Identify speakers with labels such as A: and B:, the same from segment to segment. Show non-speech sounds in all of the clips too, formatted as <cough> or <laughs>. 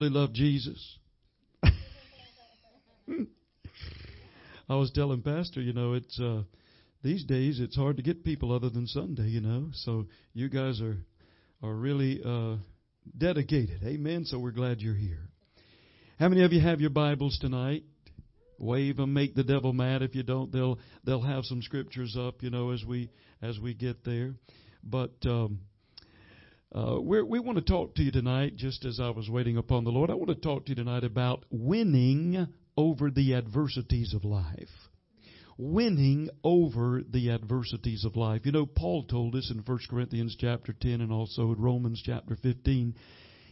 A: love Jesus. <laughs> I was telling Pastor, you know, it's uh, these days it's hard to get people other than Sunday, you know. So you guys are are really uh, dedicated, Amen. So we're glad you're here. How many of you have your Bibles tonight? Wave them, make the devil mad. If you don't, they'll they'll have some scriptures up, you know, as we as we get there. But um, uh, we want to talk to you tonight, just as I was waiting upon the Lord. I want to talk to you tonight about winning over the adversities of life. Winning over the adversities of life. You know, Paul told us in 1 Corinthians chapter 10 and also in Romans chapter 15.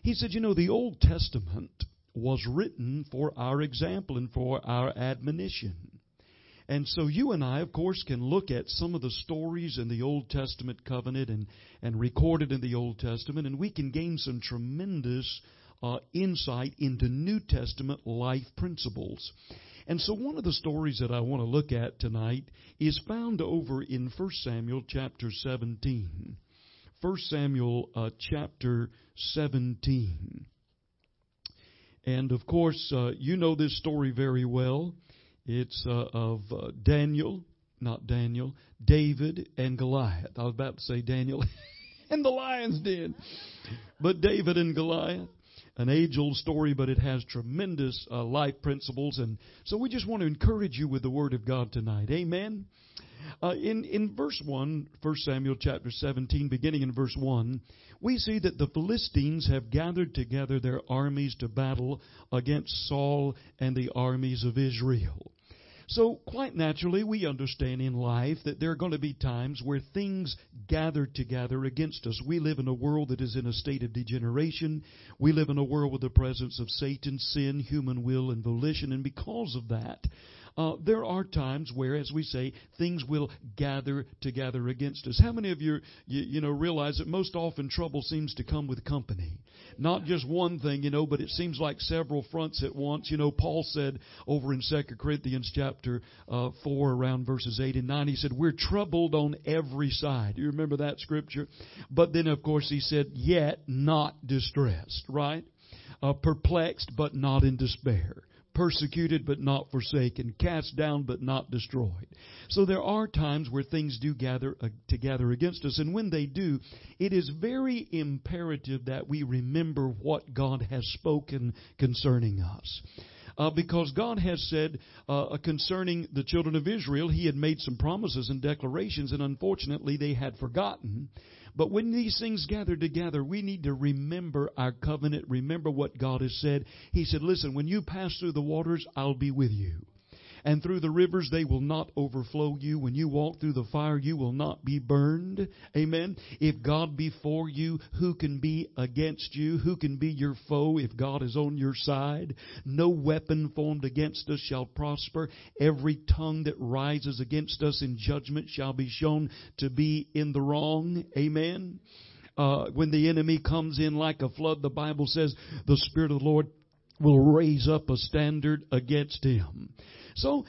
A: He said, you know, the Old Testament was written for our example and for our admonition. And so you and I, of course, can look at some of the stories in the Old Testament covenant and, and recorded in the Old Testament, and we can gain some tremendous uh, insight into New Testament life principles. And so one of the stories that I want to look at tonight is found over in 1 Samuel chapter 17. 1 Samuel uh, chapter 17. And of course, uh, you know this story very well. It's uh, of uh, Daniel, not Daniel, David and Goliath. I was about to say Daniel <laughs> and the lion's den. But David and Goliath, an age old story, but it has tremendous uh, life principles. And so we just want to encourage you with the Word of God tonight. Amen. Uh, in, in verse 1, 1 Samuel chapter 17, beginning in verse 1, we see that the Philistines have gathered together their armies to battle against Saul and the armies of Israel. So, quite naturally, we understand in life that there are going to be times where things gather together against us. We live in a world that is in a state of degeneration. We live in a world with the presence of Satan, sin, human will, and volition. And because of that, uh, there are times where, as we say, things will gather together against us. How many of you, you, you know, realize that most often trouble seems to come with company? Not just one thing, you know, but it seems like several fronts at once. You know, Paul said over in Second Corinthians chapter uh, 4, around verses 8 and 9, he said, We're troubled on every side. You remember that scripture? But then, of course, he said, Yet not distressed, right? Uh, perplexed, but not in despair persecuted but not forsaken, cast down but not destroyed. So there are times where things do gather uh, together against us, and when they do, it is very imperative that we remember what God has spoken concerning us. Uh, because God has said uh, concerning the children of Israel, He had made some promises and declarations, and unfortunately they had forgotten. But when these things gather together, we need to remember our covenant, remember what God has said. He said, Listen, when you pass through the waters, I'll be with you and through the rivers they will not overflow you. When you walk through the fire, you will not be burned. Amen. If God be for you, who can be against you? Who can be your foe if God is on your side? No weapon formed against us shall prosper. Every tongue that rises against us in judgment shall be shown to be in the wrong. Amen. Uh, when the enemy comes in like a flood, the Bible says the Spirit of the Lord will raise up a standard against him. So,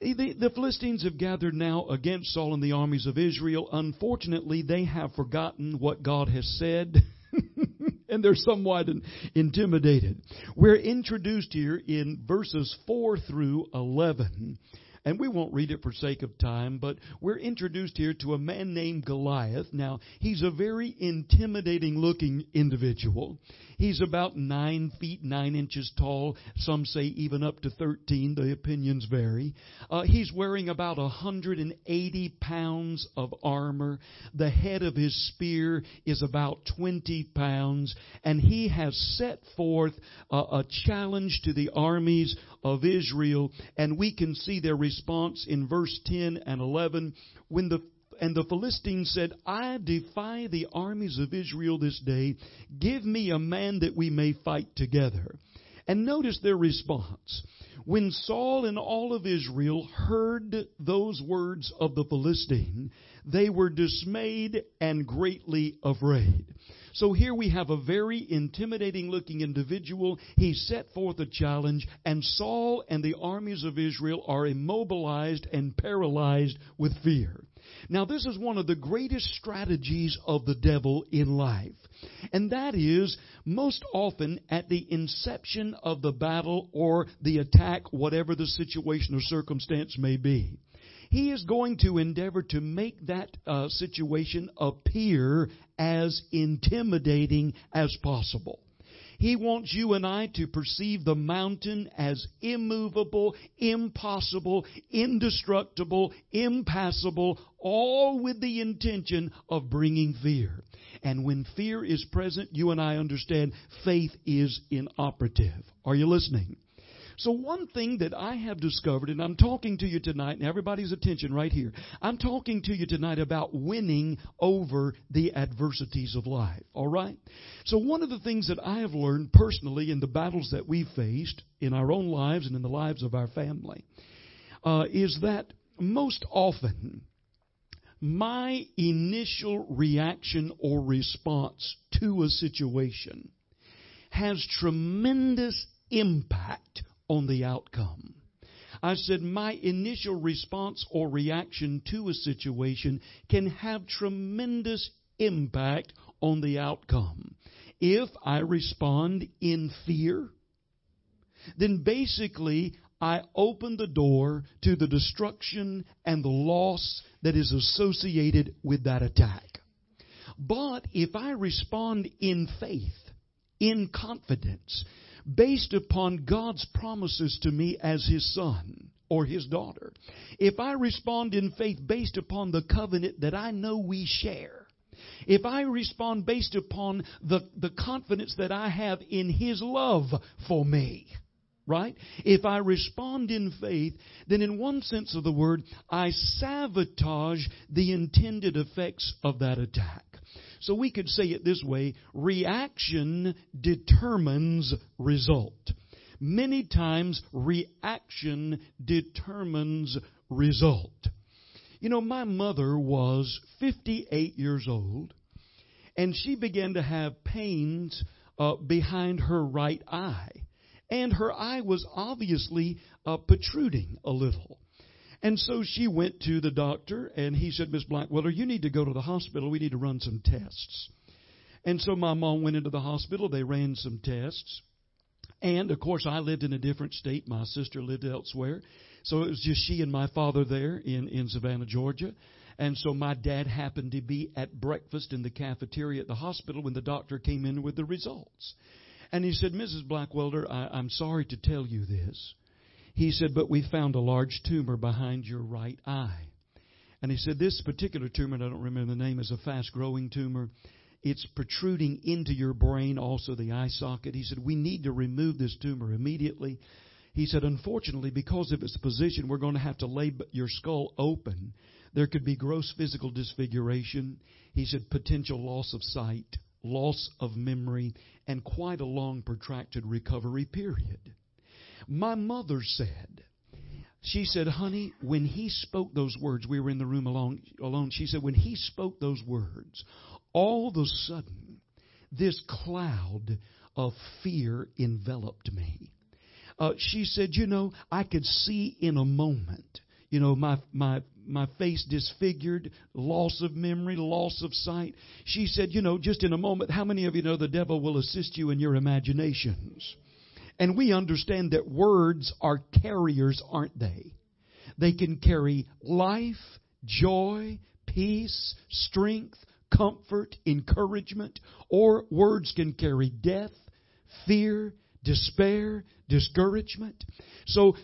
A: eh, the, the, Philistines have gathered now against Saul and the armies of Israel. Unfortunately, they have forgotten what God has said. <laughs> and they're somewhat intimidated. We're introduced here in verses 4 through 11 and we won't read it for sake of time, but we're introduced here to a man named Goliath. Now, he's a very intimidating looking individual. He's about nine feet nine inches tall. Some say even up to 13. The opinions vary. Uh, he's wearing about 180 pounds of armor. The head of his spear is about 20 pounds. And he has set forth a, a challenge to the armies of Israel. And we can see their response in verse 10 and 11 when the and the Philistines said, I defy the armies of Israel this day. Give me a man that we may fight together. And notice their response. When Saul and all of Israel heard those words of the Philistine, they were dismayed and greatly afraid. So here we have a very intimidating looking individual. He set forth a challenge, and Saul and the armies of Israel are immobilized and paralyzed with fear. Now, this is one of the greatest strategies of the devil in life. And that is most often at the inception of the battle or the attack, whatever the situation or circumstance may be. He is going to endeavor to make that uh, situation appear as intimidating as possible. He wants you and I to perceive the mountain as immovable, impossible, indestructible, impassable, all with the intention of bringing fear. And when fear is present, you and I understand faith is inoperative. Are you listening? So one thing that I have discovered, and I'm talking to you tonight, and everybody's attention right here, I'm talking to you tonight about winning over the adversities of life. Alright? So one of the things that I have learned personally in the battles that we've faced in our own lives and in the lives of our family, uh, is that most often, my initial reaction or response to a situation has tremendous impact on the outcome. I said my initial response or reaction to a situation can have tremendous impact on the outcome. If I respond in fear, then basically I open the door to the destruction and the loss that is associated with that attack. But if I respond in faith, in confidence, based upon God's promises to me as His son or His daughter, if I respond in faith based upon the covenant that I know we share, if I respond based upon the, the confidence that I have in His love for me, right? If I respond in faith, then in one sense of the word, I sabotage the intended effects of that attack. So we could say it this way reaction determines result. Many times, reaction determines result. You know, my mother was 58 years old, and she began to have pains uh, behind her right eye. And her eye was obviously uh, protruding a little. And so she went to the doctor, and he said, Miss Blackwelder, you need to go to the hospital. We need to run some tests. And so my mom went into the hospital. They ran some tests. And of course, I lived in a different state. My sister lived elsewhere. So it was just she and my father there in, in Savannah, Georgia. And so my dad happened to be at breakfast in the cafeteria at the hospital when the doctor came in with the results. And he said, Mrs. Blackwelder, I, I'm sorry to tell you this. He said, But we found a large tumor behind your right eye. And he said, This particular tumor, I don't remember the name, is a fast growing tumor. It's protruding into your brain, also the eye socket. He said, We need to remove this tumor immediately. He said, Unfortunately, because of its position, we're going to have to lay your skull open. There could be gross physical disfiguration. He said, Potential loss of sight, loss of memory, and quite a long, protracted recovery period. My mother said, she said, honey, when he spoke those words, we were in the room alone, alone. She said, when he spoke those words, all of a sudden, this cloud of fear enveloped me. Uh, she said, you know, I could see in a moment, you know, my, my, my face disfigured, loss of memory, loss of sight. She said, you know, just in a moment, how many of you know the devil will assist you in your imaginations? And we understand that words are carriers, aren't they? They can carry life, joy, peace, strength, comfort, encouragement, or words can carry death, fear, despair, discouragement. So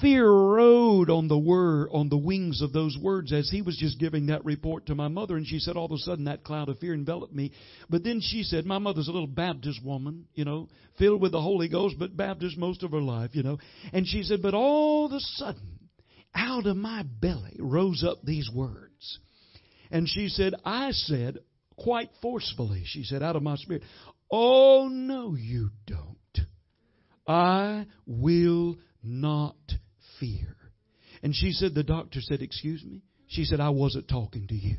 A: Fear rode on the word, on the wings of those words as he was just giving that report to my mother. And she said, all of a sudden that cloud of fear enveloped me. But then she said, my mother's a little Baptist woman, you know, filled with the Holy Ghost, but Baptist most of her life, you know. And she said, but all of a sudden, out of my belly rose up these words. And she said, I said, quite forcefully, she said, out of my spirit, Oh, no, you don't. I will not fear. And she said, the doctor said, excuse me? She said, I wasn't talking to you.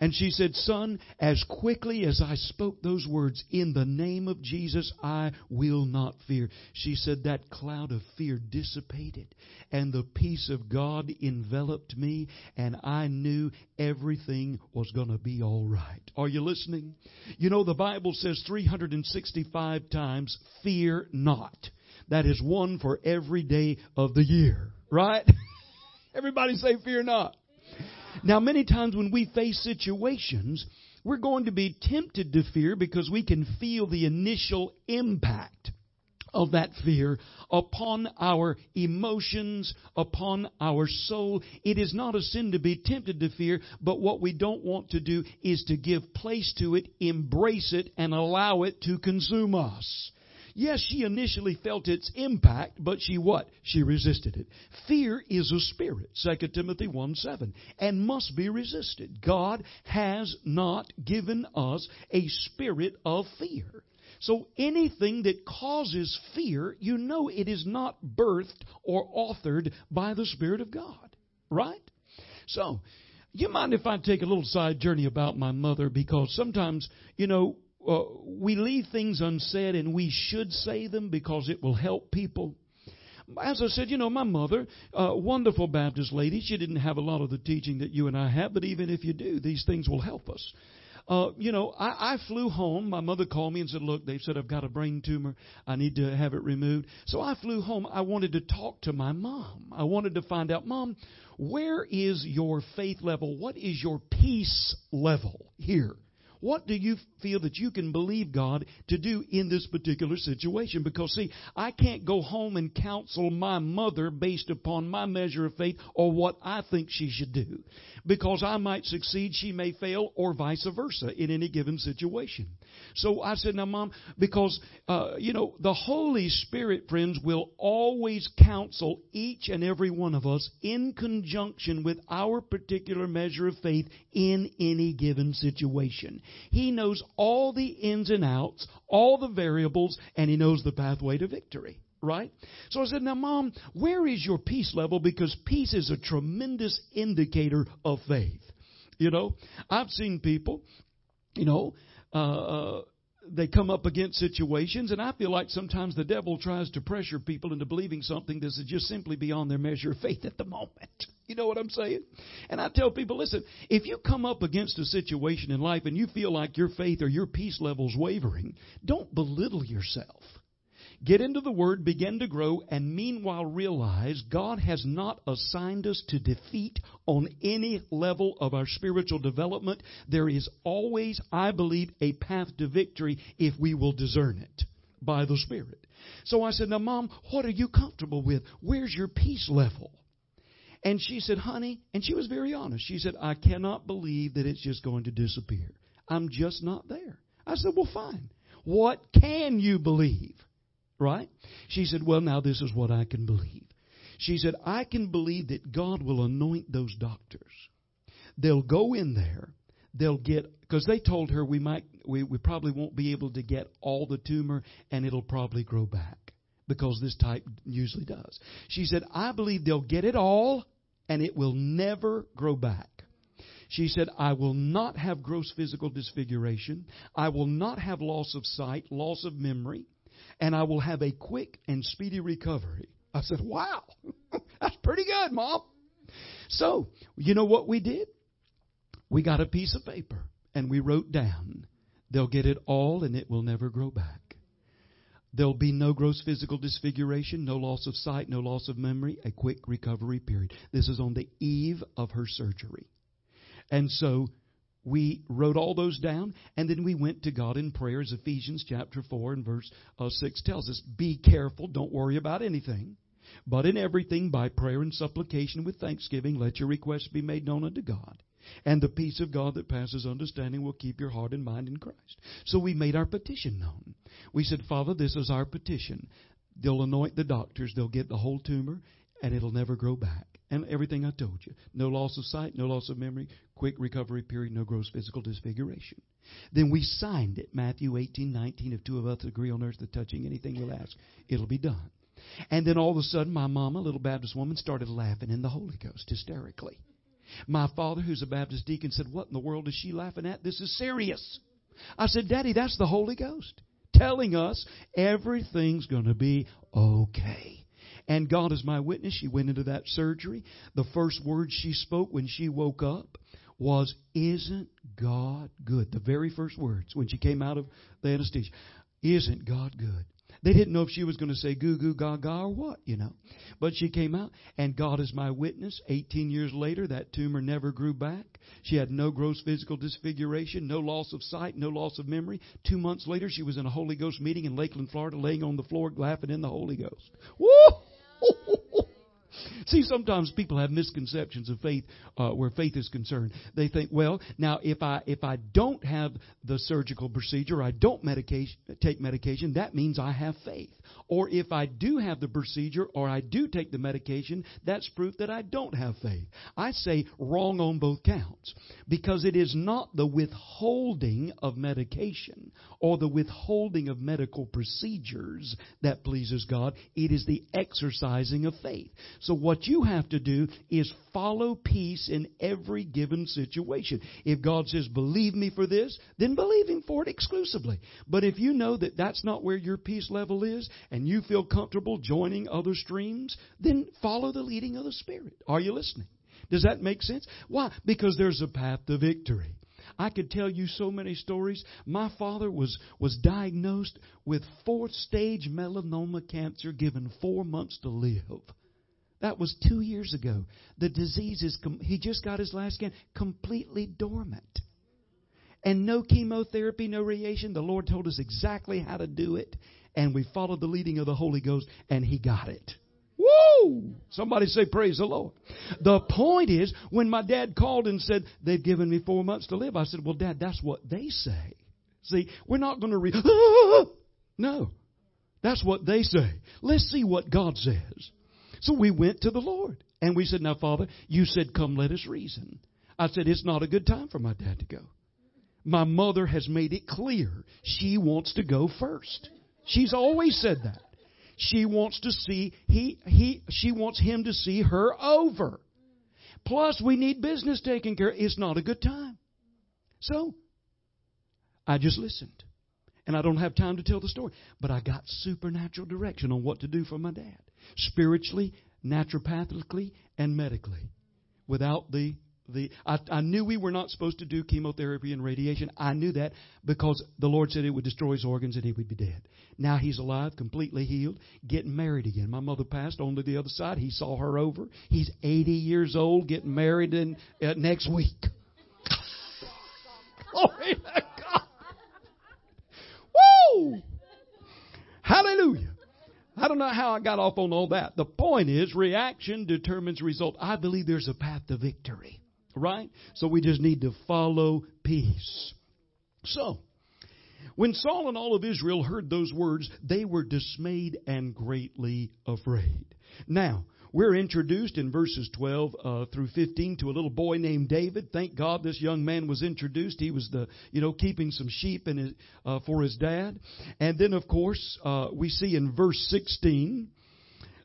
A: And she said, Son, as quickly as I spoke those words, in the name of Jesus, I will not fear. She said, That cloud of fear dissipated, and the peace of God enveloped me, and I knew everything was going to be all right. Are you listening? You know, the Bible says 365 times, Fear not. That is one for every day of the year, right? <laughs> Everybody say, Fear not. Now, many times when we face situations, we're going to be tempted to fear because we can feel the initial impact of that fear upon our emotions, upon our soul. It is not a sin to be tempted to fear, but what we don't want to do is to give place to it, embrace it, and allow it to consume us. Yes, she initially felt its impact, but she what? She resisted it. Fear is a spirit, 2 Timothy 1 7, and must be resisted. God has not given us a spirit of fear. So anything that causes fear, you know it is not birthed or authored by the Spirit of God. Right? So, you mind if I take a little side journey about my mother? Because sometimes, you know, uh, we leave things unsaid and we should say them because it will help people. As I said, you know, my mother, uh, wonderful Baptist lady, she didn't have a lot of the teaching that you and I have, but even if you do, these things will help us. Uh, you know, I, I flew home. My mother called me and said, Look, they've said I've got a brain tumor. I need to have it removed. So I flew home. I wanted to talk to my mom. I wanted to find out, Mom, where is your faith level? What is your peace level here? What do you feel that you can believe God to do in this particular situation? Because, see, I can't go home and counsel my mother based upon my measure of faith or what I think she should do. Because I might succeed, she may fail, or vice versa in any given situation. So I said, now, Mom, because, uh, you know, the Holy Spirit, friends, will always counsel each and every one of us in conjunction with our particular measure of faith in any given situation. He knows all the ins and outs, all the variables, and He knows the pathway to victory. Right? So I said, now, Mom, where is your peace level? Because peace is a tremendous indicator of faith. You know, I've seen people, you know, uh, uh, they come up against situations, and I feel like sometimes the devil tries to pressure people into believing something that is just simply beyond their measure of faith at the moment. <laughs> You know what I'm saying? And I tell people, listen, if you come up against a situation in life and you feel like your faith or your peace level's wavering, don't belittle yourself. Get into the Word, begin to grow, and meanwhile realize God has not assigned us to defeat on any level of our spiritual development. There is always, I believe, a path to victory if we will discern it by the Spirit. So I said, Now, Mom, what are you comfortable with? Where's your peace level? And she said, Honey, and she was very honest. She said, I cannot believe that it's just going to disappear. I'm just not there. I said, Well, fine. What can you believe? Right? She said, Well, now this is what I can believe. She said, I can believe that God will anoint those doctors. They'll go in there. They'll get, because they told her we might, we, we probably won't be able to get all the tumor and it'll probably grow back because this type usually does. She said, I believe they'll get it all and it will never grow back. She said, I will not have gross physical disfiguration. I will not have loss of sight, loss of memory and I will have a quick and speedy recovery. I said, Wow, <laughs> that's pretty good, Mom. So, you know what we did? We got a piece of paper and we wrote down, They'll get it all and it will never grow back. There'll be no gross physical disfiguration, no loss of sight, no loss of memory, a quick recovery period. This is on the eve of her surgery. And so we wrote all those down, and then we went to God in prayer, as Ephesians chapter 4 and verse uh, 6 tells us. Be careful, don't worry about anything. But in everything, by prayer and supplication with thanksgiving, let your requests be made known unto God. And the peace of God that passes understanding will keep your heart and mind in Christ. So we made our petition known. We said, Father, this is our petition. They'll anoint the doctors, they'll get the whole tumor, and it'll never grow back. And everything I told you. No loss of sight, no loss of memory, quick recovery period, no gross physical disfiguration. Then we signed it, Matthew 18, 19. If two of us agree on earth to touching anything we'll ask, it'll be done. And then all of a sudden, my mama, a little Baptist woman, started laughing in the Holy Ghost hysterically. My father, who's a Baptist deacon, said, What in the world is she laughing at? This is serious. I said, Daddy, that's the Holy Ghost telling us everything's going to be okay. And God is my witness. She went into that surgery. The first words she spoke when she woke up was, Isn't God good? The very first words when she came out of the anesthesia. Isn't God good? They didn't know if she was going to say goo goo gaga or what, you know. But she came out, and God is my witness. 18 years later, that tumor never grew back. She had no gross physical disfiguration, no loss of sight, no loss of memory. Two months later, she was in a Holy Ghost meeting in Lakeland, Florida, laying on the floor, laughing in the Holy Ghost. Woo! ho, <laughs> ho. See, sometimes people have misconceptions of faith uh, where faith is concerned. They think, well, now if I if I don't have the surgical procedure, I don't medication, take medication, that means I have faith. Or if I do have the procedure or I do take the medication, that's proof that I don't have faith. I say wrong on both counts because it is not the withholding of medication or the withholding of medical procedures that pleases God. It is the exercising of faith. So what you have to do is follow peace in every given situation. If God says, believe me for this, then believe Him for it exclusively. But if you know that that's not where your peace level is and you feel comfortable joining other streams, then follow the leading of the Spirit. Are you listening? Does that make sense? Why? Because there's a path to victory. I could tell you so many stories. My father was, was diagnosed with fourth stage melanoma cancer, given four months to live. That was two years ago. The disease is, com- he just got his last scan, completely dormant. And no chemotherapy, no radiation. The Lord told us exactly how to do it. And we followed the leading of the Holy Ghost, and he got it. Woo! Somebody say, Praise the Lord. The point is, when my dad called and said, They've given me four months to live, I said, Well, Dad, that's what they say. See, we're not going to read, <gasps> no. That's what they say. Let's see what God says. So we went to the Lord and we said, Now, Father, you said, Come, let us reason. I said, It's not a good time for my dad to go. My mother has made it clear she wants to go first. She's always said that. She wants to see he he she wants him to see her over. Plus we need business taken care of. It's not a good time. So I just listened. And I don't have time to tell the story, but I got supernatural direction on what to do for my dad. Spiritually, naturopathically, and medically. Without the the I, I knew we were not supposed to do chemotherapy and radiation. I knew that because the Lord said it would destroy his organs and he would be dead. Now he's alive, completely healed, getting married again. My mother passed on to the other side. He saw her over. He's 80 years old, getting married in uh, next week. <laughs> Glory to God. Woo! Hallelujah. I don't know how I got off on all that. The point is, reaction determines result. I believe there's a path to victory. Right? So we just need to follow peace. So, when Saul and all of Israel heard those words, they were dismayed and greatly afraid. Now, we're introduced in verses 12 uh, through 15 to a little boy named David. Thank God this young man was introduced. He was the, you know, keeping some sheep his, uh, for his dad. And then, of course, uh, we see in verse 16,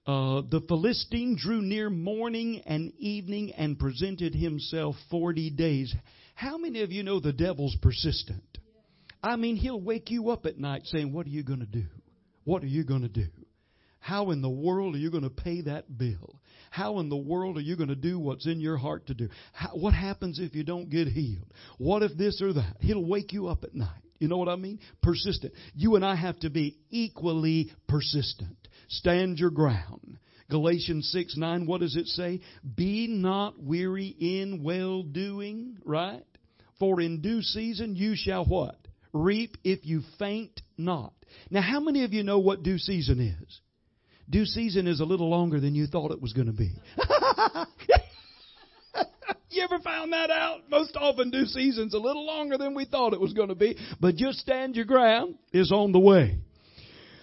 A: uh, the Philistine drew near morning and evening and presented himself 40 days. How many of you know the devil's persistent? I mean, he'll wake you up at night saying, What are you going to do? What are you going to do? How in the world are you going to pay that bill? How in the world are you going to do what's in your heart to do? How, what happens if you don't get healed? What if this or that? He'll wake you up at night. You know what I mean? Persistent. You and I have to be equally persistent. Stand your ground. Galatians 6 9, what does it say? Be not weary in well doing, right? For in due season you shall what? Reap if you faint not. Now, how many of you know what due season is? Due season is a little longer than you thought it was going to be. <laughs> you ever found that out? Most often, due season's a little longer than we thought it was going to be, but just stand your ground is on the way.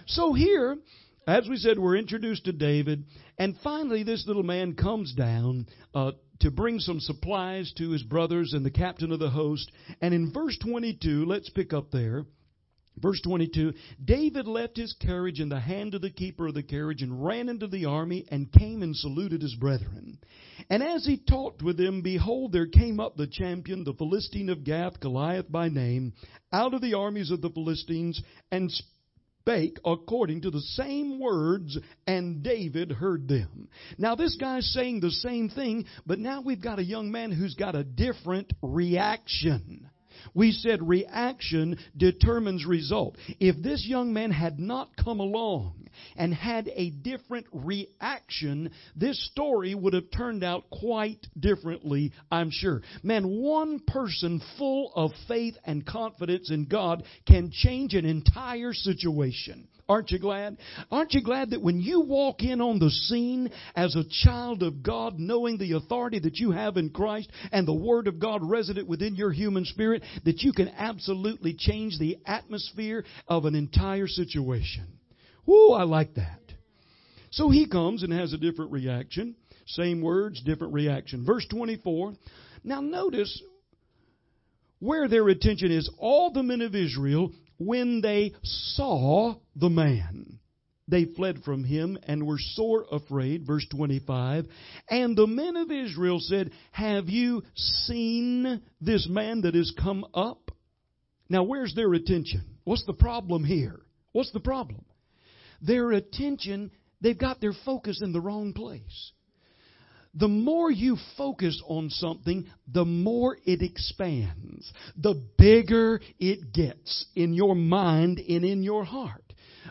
A: So here, as we said, we're introduced to David, and finally, this little man comes down uh, to bring some supplies to his brothers and the captain of the host. And in verse 22, let's pick up there. Verse 22 David left his carriage in the hand of the keeper of the carriage and ran into the army and came and saluted his brethren. And as he talked with them, behold, there came up the champion, the Philistine of Gath, Goliath by name, out of the armies of the Philistines, and spake according to the same words, and David heard them. Now, this guy's saying the same thing, but now we've got a young man who's got a different reaction. We said reaction determines result. If this young man had not come along and had a different reaction, this story would have turned out quite differently, I'm sure. Man, one person full of faith and confidence in God can change an entire situation. Aren't you glad? Aren't you glad that when you walk in on the scene as a child of God, knowing the authority that you have in Christ and the Word of God resident within your human spirit, that you can absolutely change the atmosphere of an entire situation? Whoo, I like that. So he comes and has a different reaction. Same words, different reaction. Verse 24. Now notice where their attention is. All the men of Israel when they saw the man. They fled from him and were sore afraid. Verse 25. And the men of Israel said, Have you seen this man that has come up? Now, where's their attention? What's the problem here? What's the problem? Their attention, they've got their focus in the wrong place the more you focus on something, the more it expands. The bigger it gets in your mind and in your heart.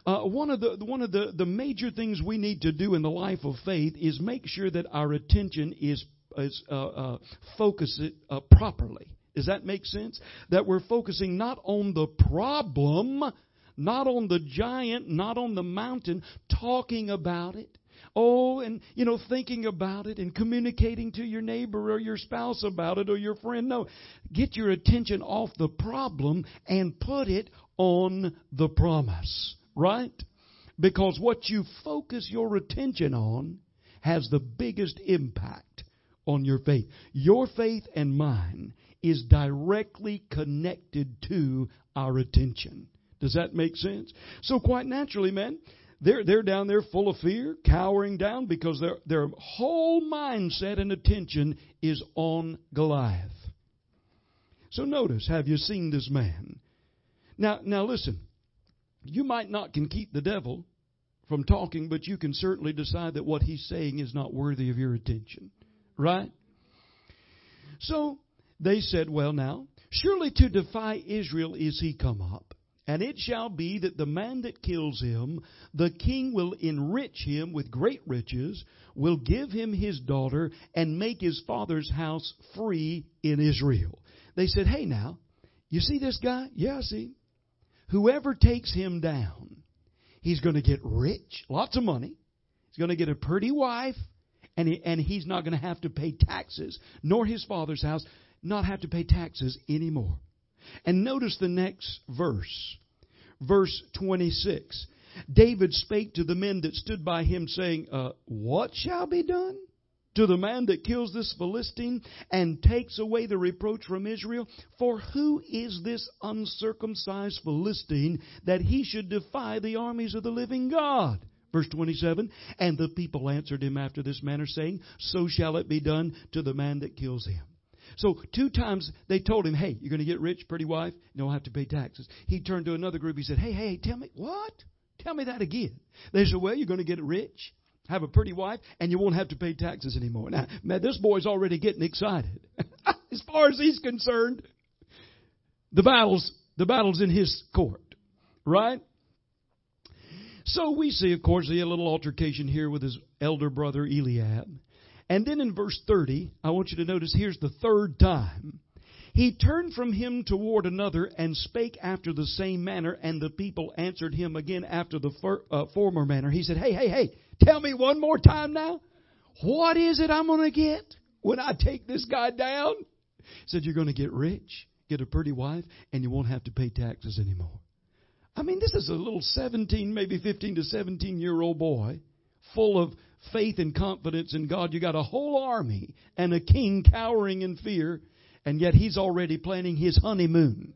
A: Uh, one of the one of the, the major things we need to do in the life of faith is make sure that our attention is is uh, uh, focused uh, properly. Does that make sense? That we're focusing not on the problem, not on the giant, not on the mountain, talking about it, Oh, and, you know, thinking about it and communicating to your neighbor or your spouse about it or your friend. No. Get your attention off the problem and put it on the promise. Right? Because what you focus your attention on has the biggest impact on your faith. Your faith and mine is directly connected to our attention. Does that make sense? So quite naturally, man, they're, they're down there full of fear, cowering down because their, their whole mindset and attention is on Goliath. So notice, have you seen this man? Now, now listen, you might not can keep the devil from talking, but you can certainly decide that what he's saying is not worthy of your attention. Right? So they said, well now, surely to defy Israel is he come up. And it shall be that the man that kills him, the king will enrich him with great riches, will give him his daughter, and make his father's house free in Israel. They said, Hey now, you see this guy? Yeah, I see. Whoever takes him down, he's going to get rich, lots of money. He's going to get a pretty wife, and, he, and he's not going to have to pay taxes, nor his father's house, not have to pay taxes anymore. And notice the next verse, verse 26. David spake to the men that stood by him, saying, uh, What shall be done? To the man that kills this Philistine and takes away the reproach from Israel? For who is this uncircumcised Philistine that he should defy the armies of the living God? Verse 27 And the people answered him after this manner, saying, So shall it be done to the man that kills him. So two times they told him, hey, you're going to get rich, pretty wife, you don't have to pay taxes. He turned to another group. He said, hey, hey, tell me, what? Tell me that again. They said, well, you're going to get rich, have a pretty wife, and you won't have to pay taxes anymore. Now, man, this boy's already getting excited. <laughs> as far as he's concerned, the battle's, the battle's in his court, right? So we see, of course, he had a little altercation here with his elder brother Eliab. And then in verse 30, I want you to notice here's the third time. He turned from him toward another and spake after the same manner, and the people answered him again after the fir- uh, former manner. He said, Hey, hey, hey, tell me one more time now. What is it I'm going to get when I take this guy down? He said, You're going to get rich, get a pretty wife, and you won't have to pay taxes anymore. I mean, this is a little 17, maybe 15 to 17 year old boy full of faith and confidence in God. You got a whole army and a king cowering in fear, and yet he's already planning his honeymoon.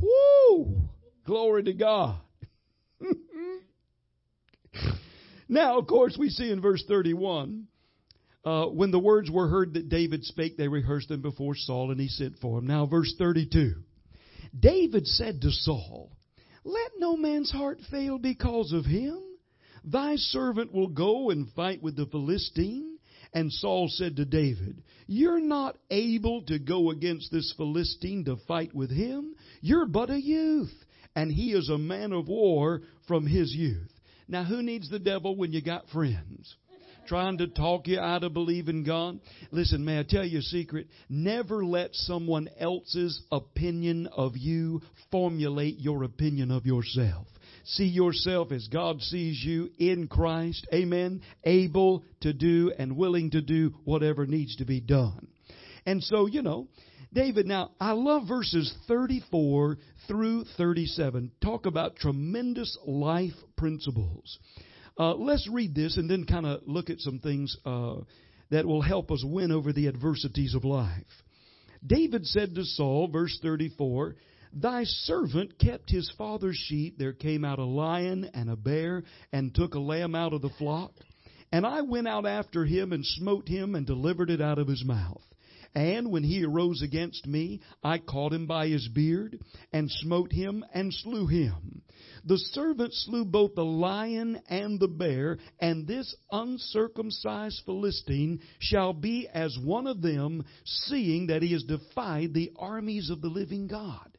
A: Woo! Glory to God. <laughs> now, of course, we see in verse 31 uh, when the words were heard that David spake, they rehearsed them before Saul, and he sent for him. Now, verse 32. David said to Saul, Let no man's heart fail because of him. Thy servant will go and fight with the Philistine. And Saul said to David, You're not able to go against this Philistine to fight with him. You're but a youth, and he is a man of war from his youth. Now, who needs the devil when you got friends? trying to talk you out of believing God. Listen, may I tell you a secret? Never let someone else's opinion of you formulate your opinion of yourself. See yourself as God sees you in Christ. Amen. Able to do and willing to do whatever needs to be done. And so, you know, David, now, I love verses 34 through 37. Talk about tremendous life principles. Uh, let's read this and then kind of look at some things uh, that will help us win over the adversities of life. David said to Saul, verse 34, Thy servant kept his father's sheep. There came out a lion and a bear and took a lamb out of the flock. And I went out after him and smote him and delivered it out of his mouth. And when he arose against me, I caught him by his beard and smote him and slew him. The servant slew both the lion and the bear, and this uncircumcised Philistine shall be as one of them, seeing that he has defied the armies of the living God.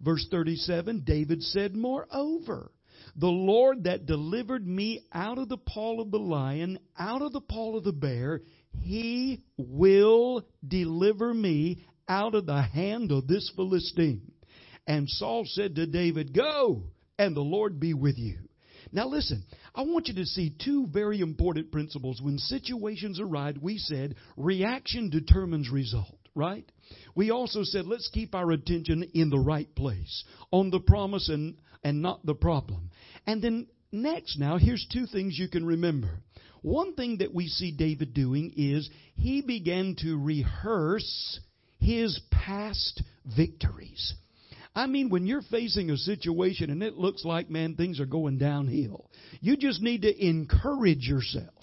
A: Verse 37 David said, Moreover, the Lord that delivered me out of the paw of the lion, out of the paw of the bear, he will deliver me out of the hand of this Philistine. And Saul said to David, Go, and the Lord be with you. Now listen, I want you to see two very important principles. When situations arise, we said reaction determines result, right? We also said let's keep our attention in the right place, on the promise and, and not the problem. And then next now, here's two things you can remember. One thing that we see David doing is he began to rehearse his past victories. I mean, when you're facing a situation and it looks like, man, things are going downhill, you just need to encourage yourself.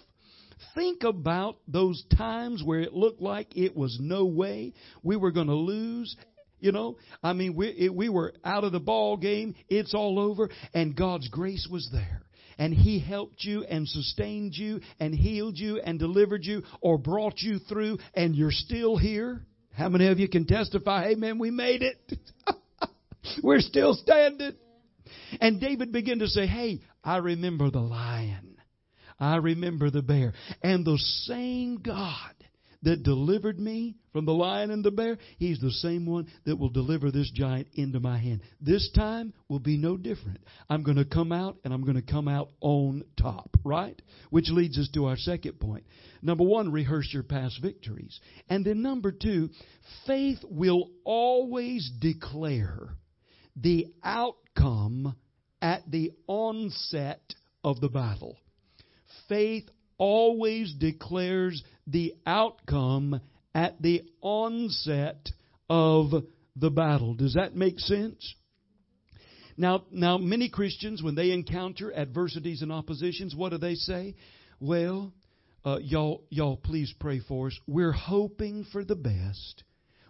A: Think about those times where it looked like it was no way we were going to lose. You know, I mean, we, it, we were out of the ball game. It's all over, and God's grace was there and He helped you and sustained you and healed you and delivered you or brought you through and you're still here? How many of you can testify, hey man, we made it? <laughs> We're still standing. And David began to say, Hey, I remember the lion. I remember the bear. And the same God that delivered me from the lion and the bear, he's the same one that will deliver this giant into my hand. This time will be no different. I'm going to come out and I'm going to come out on top, right? Which leads us to our second point. Number one, rehearse your past victories. And then number two, faith will always declare the outcome at the onset of the battle. Faith always declares the outcome at the onset of the battle. Does that make sense? Now, now many Christians, when they encounter adversities and oppositions, what do they say? Well, uh, y'all, y'all, please pray for us. We're hoping for the best.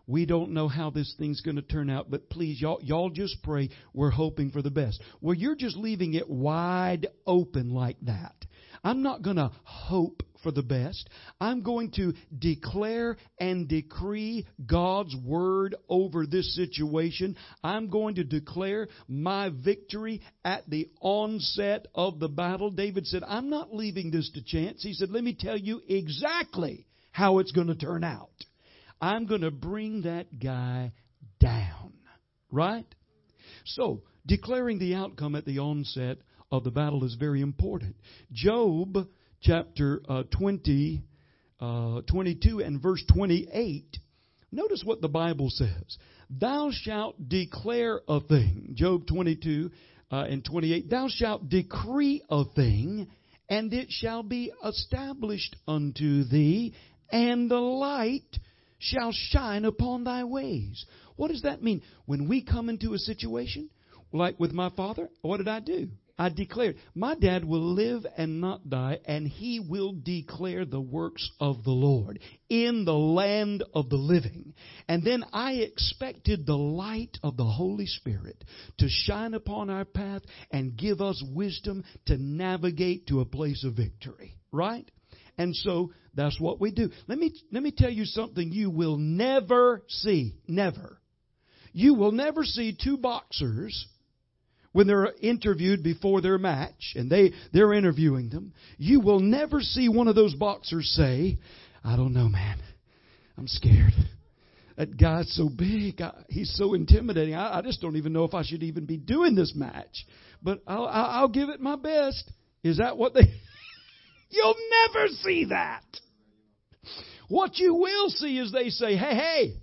A: We don't know how this thing's going to turn out, but please, y'all, y'all just pray. We're hoping for the best. Well, you're just leaving it wide open like that. I'm not going to hope for the best. I'm going to declare and decree God's word over this situation. I'm going to declare my victory at the onset of the battle. David said, I'm not leaving this to chance. He said, let me tell you exactly how it's going to turn out. I'm going to bring that guy down. Right? So, declaring the outcome at the onset of the battle is very important. Job chapter uh, 20, uh, 22 and verse 28, notice what the Bible says. Thou shalt declare a thing. Job 22 uh, and 28. Thou shalt decree a thing, and it shall be established unto thee, and the light shall shine upon thy ways. What does that mean? When we come into a situation, like with my father, what did I do? I declared, my dad will live and not die, and he will declare the works of the Lord in the land of the living. And then I expected the light of the Holy Spirit to shine upon our path and give us wisdom to navigate to a place of victory. Right? And so that's what we do. Let me, let me tell you something you will never see. Never. You will never see two boxers when they're interviewed before their match and they, they're interviewing them, you will never see one of those boxers say, I don't know, man. I'm scared. That guy's so big. I, he's so intimidating. I, I, just don't even know if I should even be doing this match. But I'll, I'll, give it my best. Is that what they. <laughs> You'll never see that. What you will see is they say, hey, hey,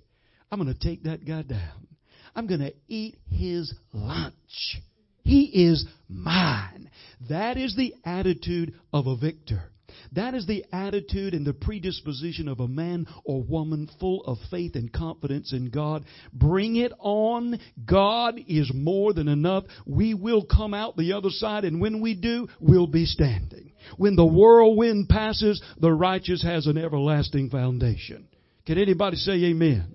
A: I'm going to take that guy down. I'm going to eat his lunch. He is mine. That is the attitude of a victor. That is the attitude and the predisposition of a man or woman full of faith and confidence in God. Bring it on. God is more than enough. We will come out the other side, and when we do, we'll be standing. When the whirlwind passes, the righteous has an everlasting foundation. Can anybody say amen?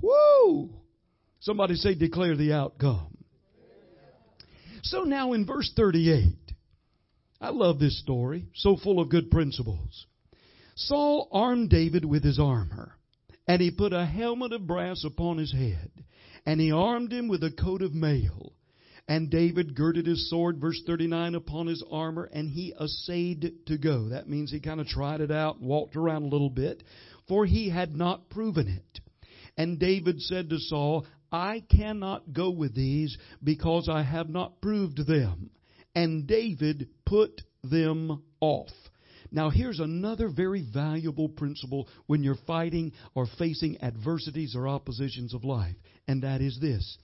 A: Woo! Somebody say declare the outcome. So now in verse 38, I love this story, so full of good principles. Saul armed David with his armor, and he put a helmet of brass upon his head, and he armed him with a coat of mail. And David girded his sword, verse 39, upon his armor, and he essayed to go. That means he kind of tried it out, walked around a little bit, for he had not proven it. And David said to Saul, I cannot go with these because I have not proved them. And David put them off. Now, here's another very valuable principle when you're fighting or facing adversities or oppositions of life, and that is this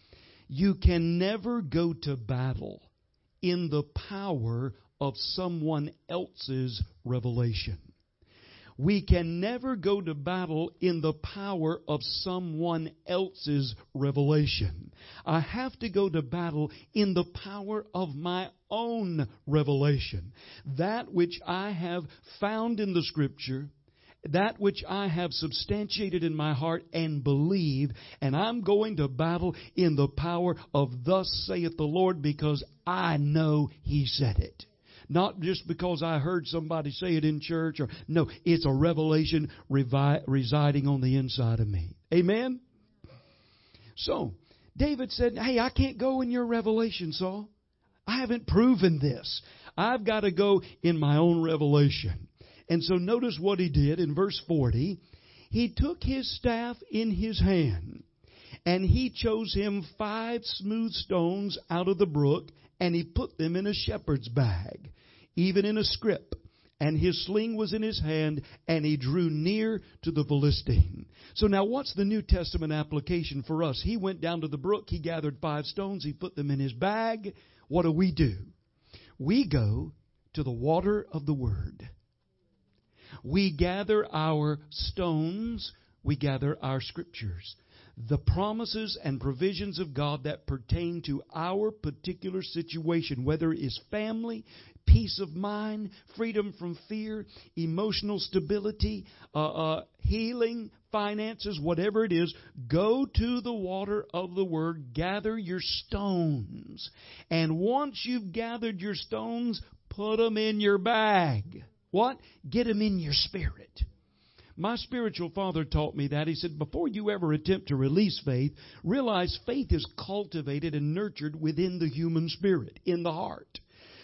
A: you can never go to battle in the power of someone else's revelation. We can never go to battle in the power of someone else's revelation. I have to go to battle in the power of my own revelation. That which I have found in the scripture, that which I have substantiated in my heart and believe, and I'm going to battle in the power of thus saith the Lord because I know He said it. Not just because I heard somebody say it in church or, no, it's a revelation revi- residing on the inside of me. Amen? So, David said, Hey, I can't go in your revelation, Saul. I haven't proven this. I've got to go in my own revelation. And so notice what he did in verse 40. He took his staff in his hand, and he chose him five smooth stones out of the brook, and he put them in a shepherd's bag even in a scrip. And his sling was in his hand, and he drew near to the Philistine. So now what's the New Testament application for us? He went down to the brook, he gathered five stones, he put them in his bag. What do we do? We go to the water of the Word. We gather our stones, we gather our scriptures the promises and provisions of God that pertain to our particular situation, whether it is family, peace of mind, freedom from fear, emotional stability, uh, uh, healing, finances, whatever it is, go to the water of the Word, gather your stones. And once you've gathered your stones, put them in your bag. What? Get them in your spirit. My spiritual father taught me that. He said, before you ever attempt to release faith, realize faith is cultivated and nurtured within the human spirit, in the heart.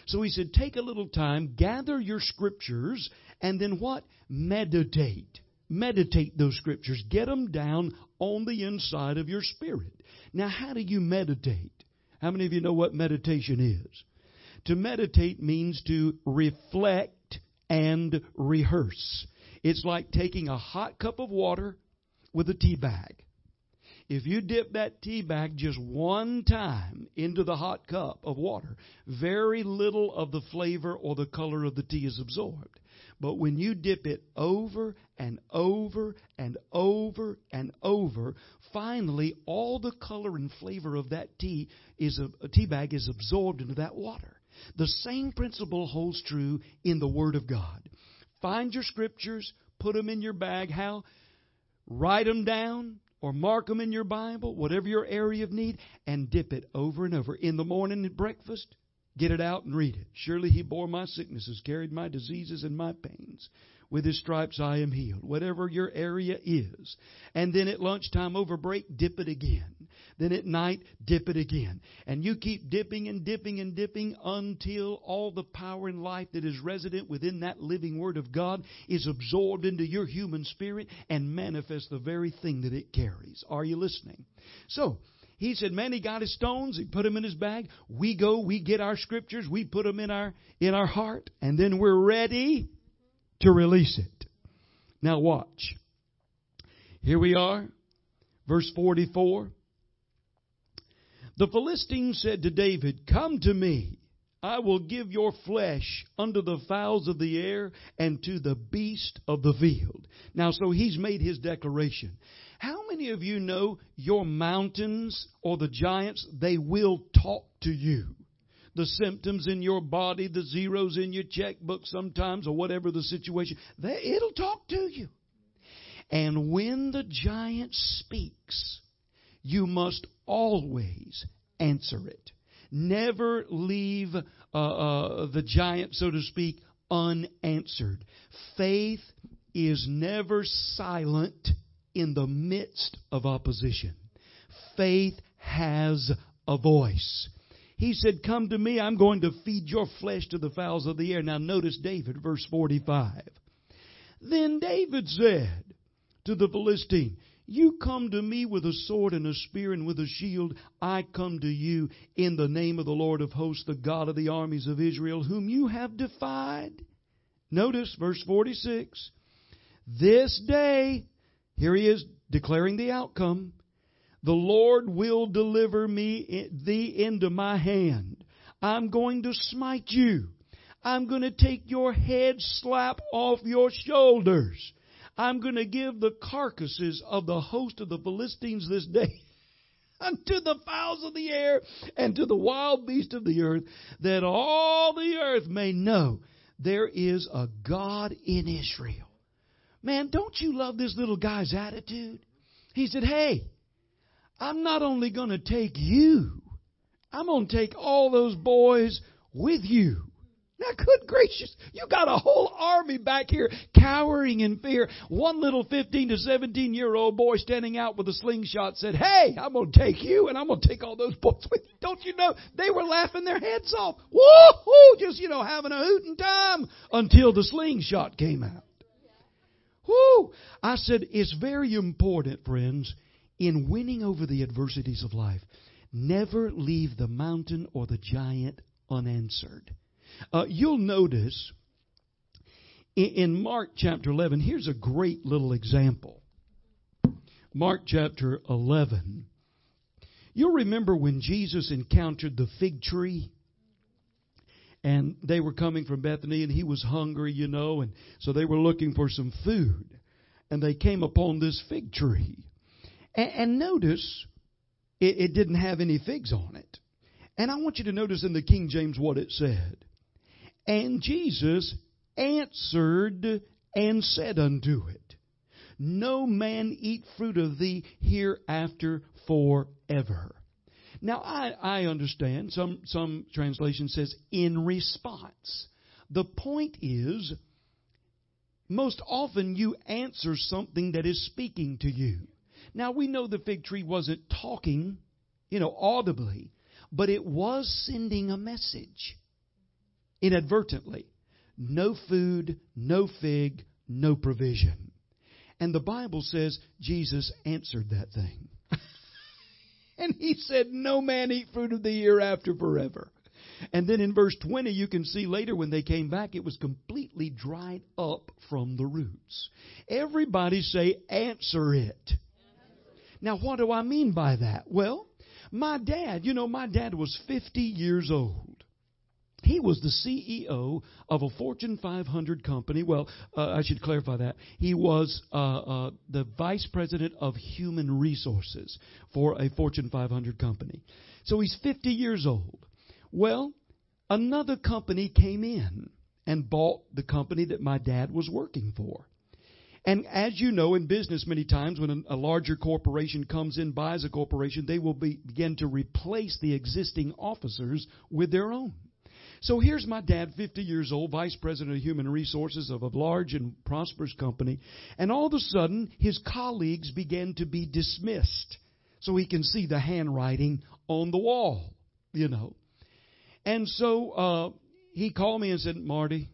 A: So he said, take a little time, gather your scriptures, and then what? Meditate. Meditate those scriptures. Get them down on the inside of your spirit. Now, how do you meditate? How many of you know what meditation is? To meditate means to reflect and rehearse. It's like taking a hot cup of water with a tea bag. if you dip that tea bag just one time into the hot cup of water, very little of the flavor or the color of the tea is absorbed. But when you dip it over and over and over and over, finally all the color and flavor of that tea is a, a tea bag is absorbed into that water. The same principle holds true in the Word of God. Find your scriptures, put them in your bag. How? Write them down or mark them in your Bible, whatever your area of need, and dip it over and over. In the morning at breakfast, get it out and read it. Surely He bore my sicknesses, carried my diseases and my pains. With his stripes I am healed. Whatever your area is. And then at lunchtime over break, dip it again. Then at night, dip it again. And you keep dipping and dipping and dipping until all the power and life that is resident within that living Word of God is absorbed into your human spirit and manifests the very thing that it carries. Are you listening? So, he said, man, he got his stones, he put them in his bag. We go, we get our scriptures, we put them in our, in our heart, and then we're ready to release it. Now watch. Here we are, verse 44. The Philistines said to David, Come to me. I will give your flesh unto the fowls of the air and to the beast of the field. Now, so he's made his declaration. How many of you know your mountains or the giants, they will talk to you? The symptoms in your body, the zeros in your checkbook sometimes, or whatever the situation, it'll talk to you. And when the giant speaks, you must always answer it. Never leave uh, uh, the giant, so to speak, unanswered. Faith is never silent in the midst of opposition. Faith has a voice. He said, Come to me, I'm going to feed your flesh to the fowls of the air. Now notice David, verse 45. Then David said to the Philistine, You come to me with a sword and a spear and with a shield. I come to you in the name of the Lord of hosts, the God of the armies of Israel, whom you have defied. Notice verse 46. This day, here he is declaring the outcome. The Lord will deliver me thee into my hand. I'm going to smite you. I'm going to take your head slap off your shoulders. I'm going to give the carcasses of the host of the Philistines this day <laughs> unto the fowls of the air and to the wild beasts of the earth, that all the earth may know there is a God in Israel. Man, don't you love this little guy's attitude? He said, Hey, I'm not only going to take you, I'm going to take all those boys with you. Now, good gracious, you got a whole army back here cowering in fear. One little 15 to 17 year old boy standing out with a slingshot said, Hey, I'm going to take you and I'm going to take all those boys with you. Don't you know? They were laughing their heads off. Woo! Just, you know, having a hooting time until the slingshot came out. Woo! I said, it's very important, friends, in winning over the adversities of life, never leave the mountain or the giant unanswered. Uh, you'll notice in, in Mark chapter 11, here's a great little example. Mark chapter 11. You'll remember when Jesus encountered the fig tree and they were coming from Bethany and he was hungry, you know, and so they were looking for some food. And they came upon this fig tree. And, and notice, it, it didn't have any figs on it. And I want you to notice in the King James what it said. And Jesus answered and said unto it, No man eat fruit of thee hereafter forever. Now I, I understand some some translation says in response. The point is most often you answer something that is speaking to you. Now we know the fig tree wasn't talking, you know, audibly, but it was sending a message inadvertently. No food, no fig, no provision. And the Bible says Jesus answered that thing. <laughs> and he said, No man eat fruit of the year after forever. And then in verse 20, you can see later when they came back, it was completely dried up from the roots. Everybody say, Answer it. Now, what do I mean by that? Well, my dad, you know, my dad was 50 years old. He was the CEO of a Fortune 500 company. Well, uh, I should clarify that. He was uh, uh, the vice president of human resources for a Fortune 500 company. So he's 50 years old. Well, another company came in and bought the company that my dad was working for. And as you know, in business, many times when a, larger corporation comes in, buys a corporation, they will be, begin to replace the existing officers with their own. So here's my dad, 50 years old, vice president of human resources of a large and prosperous company. And all of a sudden, his colleagues began to be dismissed. So he can see the handwriting on the wall, you know. And so uh, he called me and said, Marty,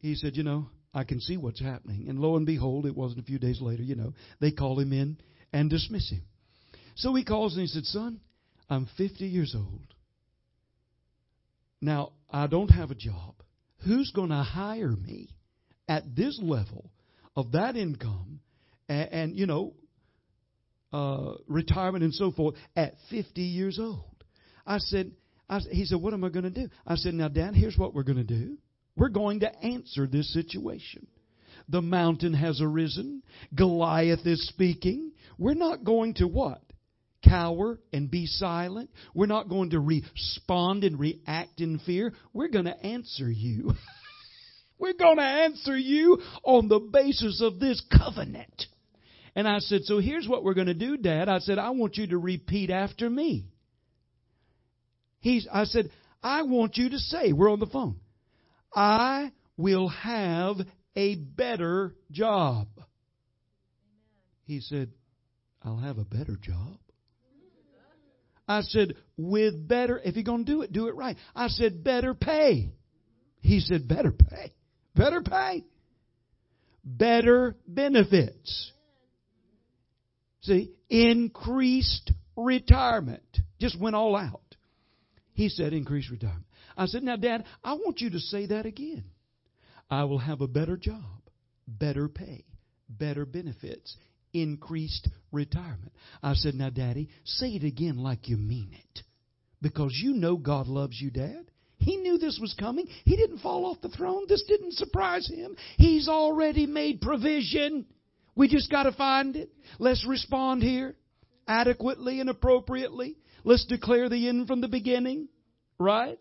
A: he said, you know, I can see what's happening. And lo and behold, it wasn't a few days later, you know, they call him in and dismiss him. So he calls and he said, Son, I'm 50 years old. Now, I don't have a job. Who's going to hire me at this level of that income and, and you know, uh, retirement and so forth at 50 years old? I said, I, he said, What am I going to do? I said, Now, Dad, here's what we're going to do. We're going to answer this situation. The mountain has arisen. Goliath is speaking. We're not going to what? cower and be silent. We're not going to respond and react in fear. We're going to answer you. <laughs> We're going to answer you on the basis of this covenant. And I said, So here's what we're going to do, Dad. I said, I want you to repeat after me. He's, I said, I want you to say, we're on the phone, I will have a better job. He said, I'll have a better job. I said, with better, if you're going to do it, do it right. I said, better pay. He said, better pay. Better pay. Better benefits. See, increased retirement. Just went all out. He said, increased retirement. I said, now, Dad, I want you to say that again. I will have a better job, better pay, better benefits, increased retirement. I said, Now, Daddy, say it again like you mean it. Because you know God loves you, Dad. He knew this was coming. He didn't fall off the throne. This didn't surprise him. He's already made provision. We just got to find it. Let's respond here adequately and appropriately. Let's declare the end from the beginning. Right?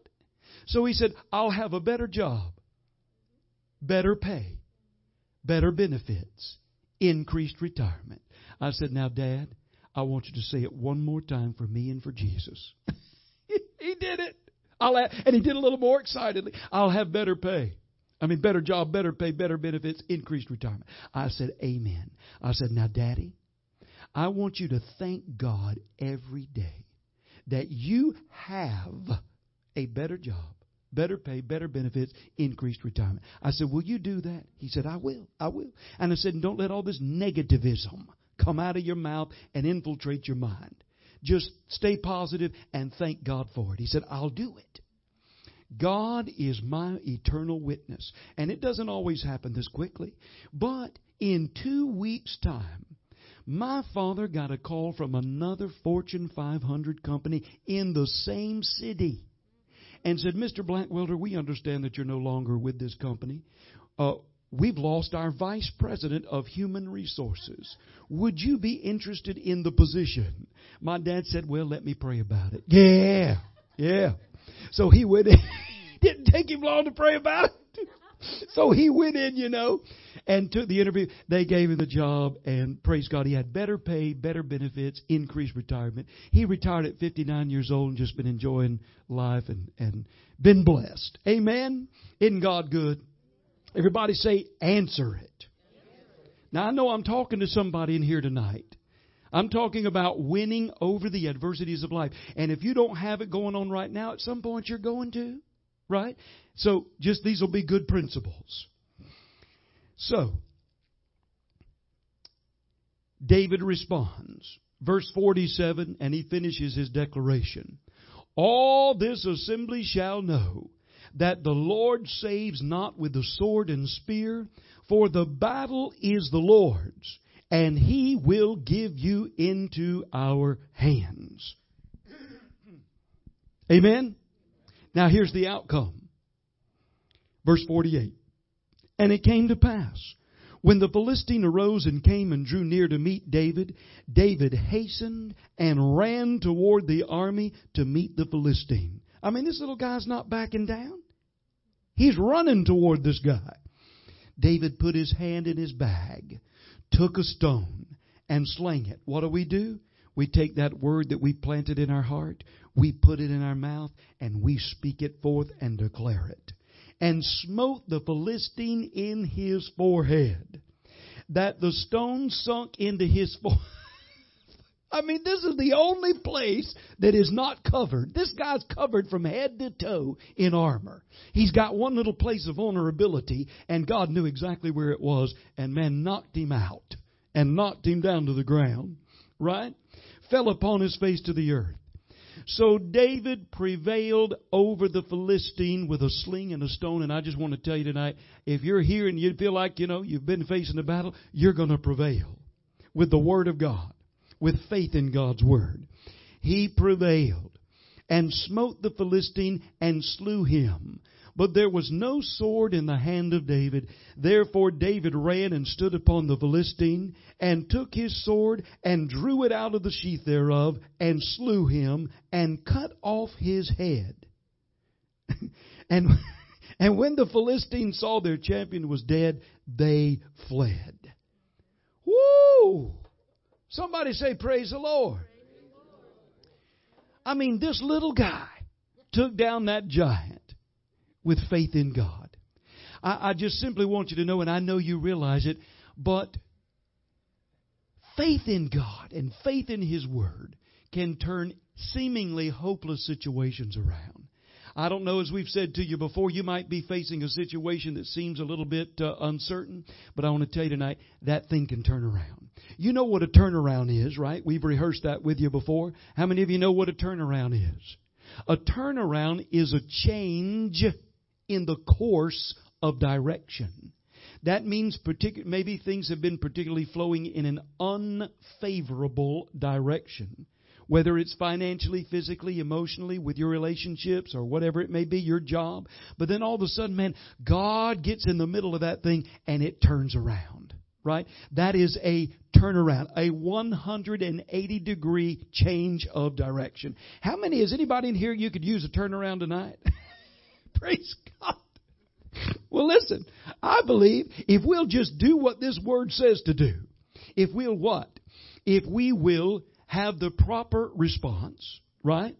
A: So he said, I'll have a better job, better pay, better benefits, increased retirement. I said, Now, Dad, I want you to say it one more time for me and for Jesus. <laughs> he did it. I'll have, and he did a little more excitedly. I'll have better pay. I mean, better job, better pay, better benefits, increased retirement. I said, Amen. I said, Now, Daddy, I want you to thank God every day that you have a better job, better pay, better benefits, increased retirement. I said, Will you do that? He said, I will. I will. And I said, Don't let all this negativism come out of your mouth and infiltrate your mind. Just stay positive and thank God for it. He said, I'll do it. God is my eternal witness. And it doesn't always happen this quickly. But in two weeks' time, my father got a call from another Fortune 500 company in the same city and said, Mr. Blackwelder, we understand that you're no longer with this company. Uh, we've lost our vice president of human resources. Would you be interested in the position? My dad said, Well, let me pray about it. Yeah, yeah. So he went in. <laughs> Didn't take him long to pray about it. <laughs> So he went in, you know, and took the interview. They gave him the job, and praise God, he had better pay, better benefits, increased retirement. He retired at 59 years old and just been enjoying life and, and been blessed. Amen? Isn't God good? Everybody say, answer it. Now, I know I'm talking to somebody in here tonight. I'm talking about winning over the adversities of life. And if you don't have it going on right now, at some point you're going to, right? So, just these will be good principles. So, David responds. Verse 47, and he finishes his declaration. All this assembly shall know that the Lord saves not with the sword and spear, for the battle is the Lord's, and he will give you into our hands. Amen? Now here's the outcome. Verse 48. And it came to pass, when the Philistine arose and came and drew near to meet David, David hastened and ran toward the army to meet the Philistine. I mean, this little guy's not backing down. He's running toward this guy. David put his hand in his bag, took a stone, and slang it. What do we do? We take that word that we planted in our heart, we put it in our mouth, and we speak it forth and declare it. And smote the Philistine in his forehead, that the stone sunk into his forehead. <laughs> I mean, this is the only place that is not covered. This guy's covered from head to toe in armor. He's got one little place of vulnerability, and God knew exactly where it was, and man knocked him out and knocked him down to the ground, right? Fell upon his face to the earth. So David prevailed over the Philistine with a sling and a stone. And I just want to tell you tonight, if you're here and you feel like, you know, you've been facing a battle, you're going to prevail with the Word of God with faith in God's word. He prevailed and smote the Philistine and slew him. But there was no sword in the hand of David. Therefore David ran and stood upon the Philistine, and took his sword, and drew it out of the sheath thereof, and slew him, and cut off his head. <laughs> and, and when the Philistines saw their champion was dead, they fled. Woo! Somebody say, Praise the Lord. I mean, this little guy took down that giant with faith in God. I, I, just simply want you to know, and I know you realize it, but faith in God and faith in His Word can turn seemingly hopeless situations around. I don't know, as we've said to you before, you might be facing a situation that seems a little bit uh, uncertain, but I want to tell you tonight that thing can turn around. You know what a turnaround is, right? We've rehearsed that with you before. How many of you know what a turnaround is? A turnaround is a change in the course of direction. That means particular, maybe things have been particularly flowing in an unfavorable direction whether it's financially, physically, emotionally, with your relationships, or whatever it may be, your job. But then all of a sudden, man, God gets in the middle of that thing and it turns around. Right? That is a turnaround, a 180 degree change of direction. How many, is anybody in here you could use a turnaround tonight? <laughs> Praise. Well, listen, I believe if we'll just do what this word says to do, if we'll what? If we will have the proper response, right?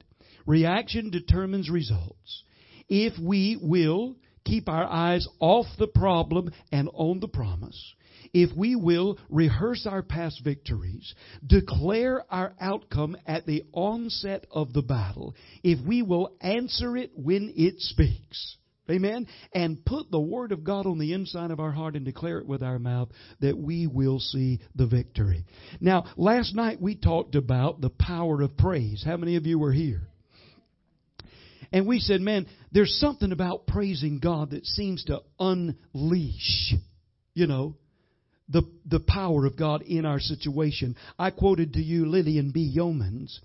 A: Reaction determines results. If we will keep our eyes off the problem and on the promise, if we will rehearse our past victories, declare our outcome at the onset of the battle, if we will answer it when it speaks, Amen. And put the Word of God on the inside of our heart and declare it with our mouth that we will see the victory. Now, last night we talked about the power of praise. How many of you were here? And we said, man, there's something about praising God that seems to unleash, you know, the, the power of God in our situation. I quoted to you Lillian B. Yeomans,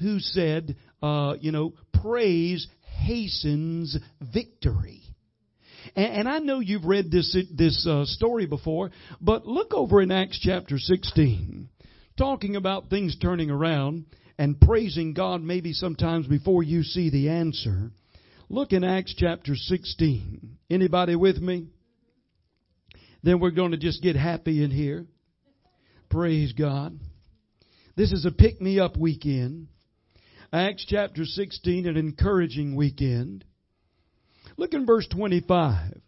A: who said, uh, you know, praise hastens victory. And, I know you've read this this uh, story before, but look over in Acts chapter 16, talking about things turning around and praising God maybe sometimes before you see the answer. Look in Acts chapter 16. Anybody with me? Then we're going to just get happy in here. Praise God. This is a pick me up weekend. Acts chapter 16, an encouraging weekend. Look in verse 25.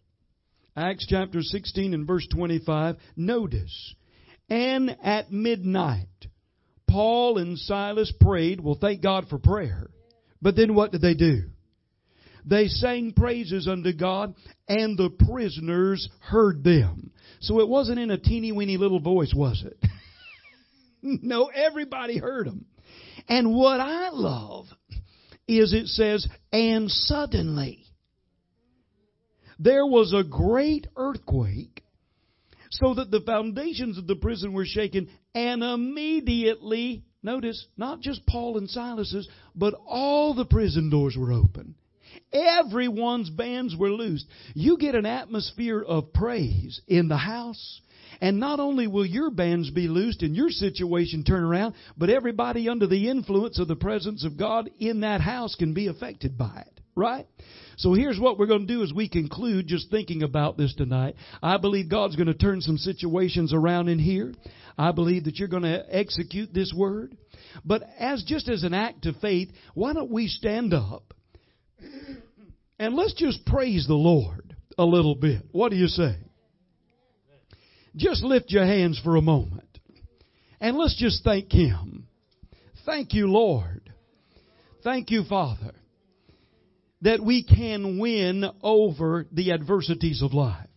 A: Acts chapter 16 and verse 25. Notice, and at midnight, Paul and Silas prayed. Well, thank God for prayer. But then what did they do? They sang praises unto God, and the prisoners heard them. So it wasn't in a teeny weeny little voice, was it? <laughs> no, everybody heard them. And what I love is it says, and suddenly there was a great earthquake, so that the foundations of the prison were shaken, and immediately, notice, not just Paul and Silas's, but all the prison doors were open. Everyone's bands were loosed. You get an atmosphere of praise in the house, and not only will your bands be loosed and your situation turn around, but everybody under the influence of the presence of God in that house can be affected by it. Right? So here's what we're going to do as we conclude just thinking about this tonight. I believe God's going to turn some situations around in here. I believe that you're going to execute this word. But as just as an act of faith, why don't we stand up and let's just praise the Lord a little bit. What do you say? Just lift your hands for a moment and let's just thank Him. Thank you, Lord. Thank you, Father, that we can win over the adversities of life.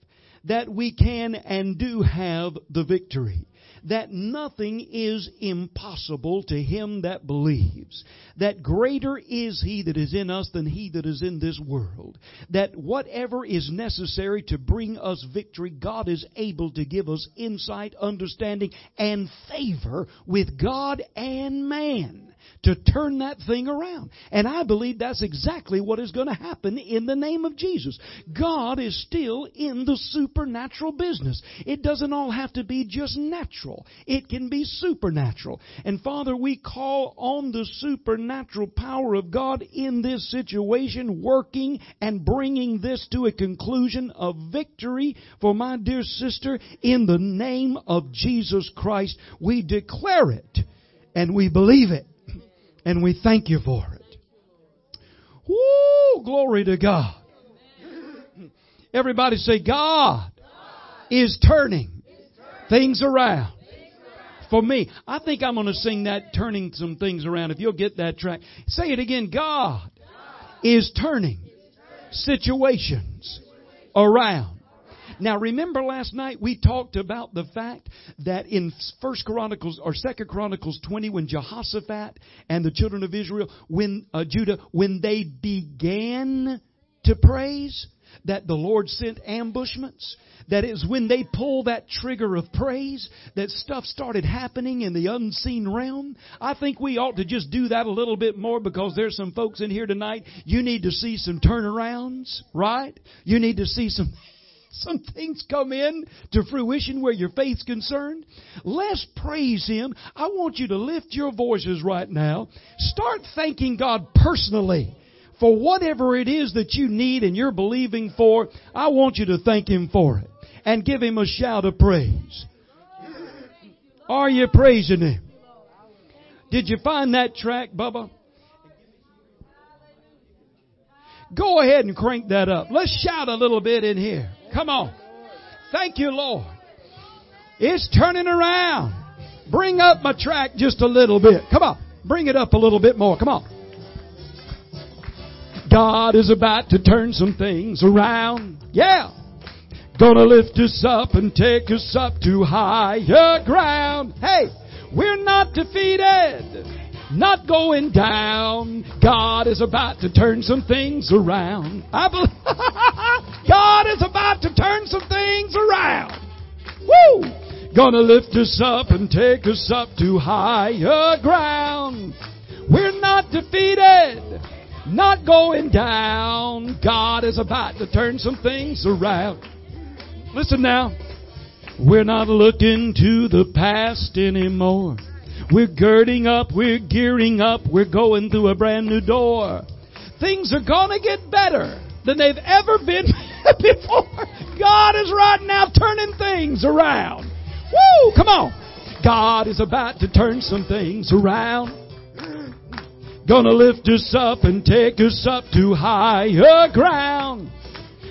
A: That we can and do have the victory that nothing is impossible to him that believes. That greater is he that is in us than he that is in this world. That whatever is necessary to bring us victory, God is able to give us insight, understanding, and favor with God and man to turn that thing around. And I believe that's exactly what is going to happen in the name of Jesus. God is still in the supernatural business. It doesn't all have to be just natural. It can be supernatural. And Father, we call on the supernatural power of God in this situation, working and bringing this to a conclusion of victory for my dear sister in the name of Jesus Christ. We declare it and we believe it. And we thank you for it. Woo! Glory to God. Everybody say, God is turning things around for me. I think I'm going to sing that turning some things around. If you'll get that track. Say it again. God is turning situations around. Now remember last night we talked about the fact that in First Chronicles or Second Chronicles 20 when Jehoshaphat and the children of Israel, when uh, Judah, when they began to praise, that the Lord sent ambushments. That is when they pull that trigger of praise, that stuff started happening in the unseen realm. I think we ought to just do that a little bit more because there's some folks in here tonight. You need to see some turnarounds, right? You need to see some some things come in to fruition where your faith's concerned. Let's praise Him. I want you to lift your voices right now. Start thanking God personally for whatever it is that you need and you're believing for. I want you to thank Him for it and give Him a shout of praise. Are you praising Him? Did you find that track, Bubba? Go ahead and crank that up. Let's shout a little bit in here. Come on. Thank you, Lord. It's turning around. Bring up my track just a little bit. Come on. Bring it up a little bit more. Come on. God is about to turn some things around. Yeah. Gonna lift us up and take us up to higher ground. Hey, we're not defeated not going down. God is about to turn some things around. I believe <laughs> God is about to turn some things around. Woo! Gonna lift us up and take us up to higher ground. We're not defeated, not going down. God is about to turn some things around. Listen now. We're not looking to the past anymore. We're girding up, we're gearing up, we're going through a brand new door. Things are gonna get better than they've ever been <laughs> before. God is right now turning things around. Woo! Come on. God is about to turn some things around. Gonna lift us up and take us up to higher ground.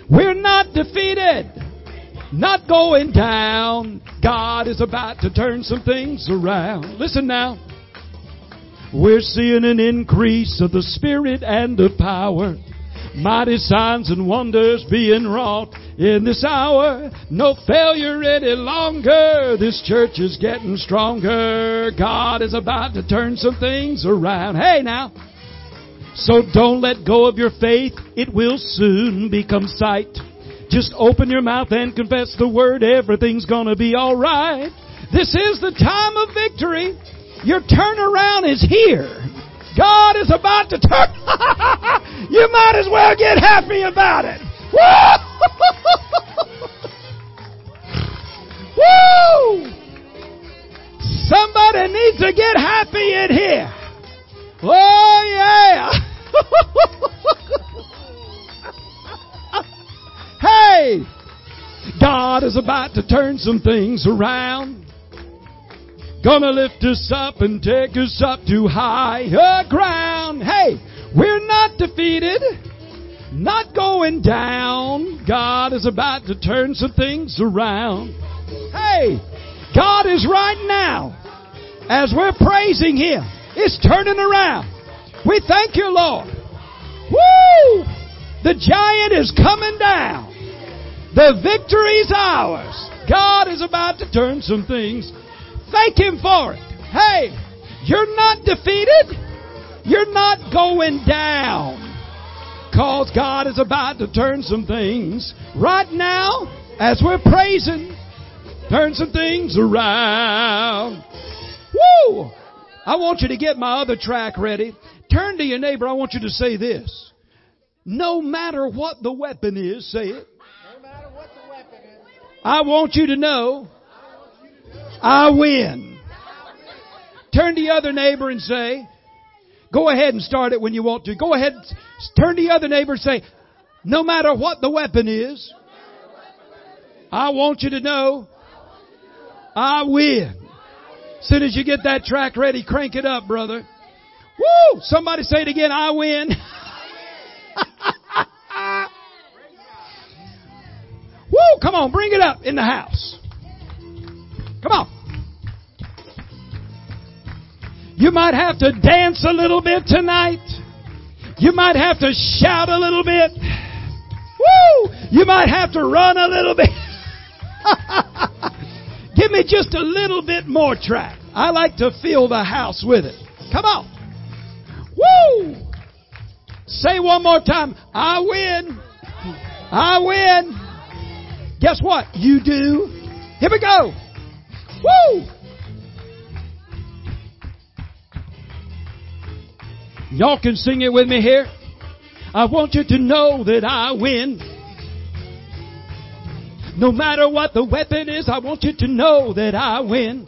A: We're not defeated not going down. God is about to turn some things around. Listen now. We're seeing an increase of the Spirit and of power. Mighty signs and wonders being wrought in this hour. No failure any longer. This church is getting stronger. God is about to turn some things around. Hey now. So don't let go of your faith. It will soon become sight. Just open your mouth and confess the word. Everything's gonna be alright. This is the time of victory. Your turnaround is here. God is about to turn. <laughs> you might as well get happy about it. <laughs> Woo! Somebody needs to get happy in here. Oh yeah. <laughs> hey, God is about to turn some things around. Gonna lift us up and take us up to higher ground. Hey, we're not defeated. Not going down. God is about to turn some things around. Hey, God is right now, as we're praising Him, it's turning around. We thank you, Lord. Woo! The giant is coming down. The victory's ours. God is about to turn some things. Thank Him for it. Hey, you're not defeated. You're not going down. Cause God is about to turn some things right now as we're praising. Turn some things around. Woo! I want you to get my other track ready. Turn to your neighbor. I want you to say this. No matter what the weapon is, say it. I want you to know I win. Turn to the other neighbor and say, go ahead and start it when you want to. Go ahead, turn to the other neighbor and say, no matter what the weapon is, I want you to know I win. As soon as you get that track ready, crank it up, brother. Woo! Somebody say it again, I win. <laughs> Come on, bring it up in the house. Come on. You might have to dance a little bit tonight. You might have to shout a little bit. Woo! You might have to run a little bit. <laughs> Give me just a little bit more track. I like to fill the house with it. Come on. Woo! Say one more time. I win. I win. Guess what? You do. Here we go. Woo! Y'all can sing it with me here. I want you to know that I win. No matter what the weapon is, I want you to know that I win.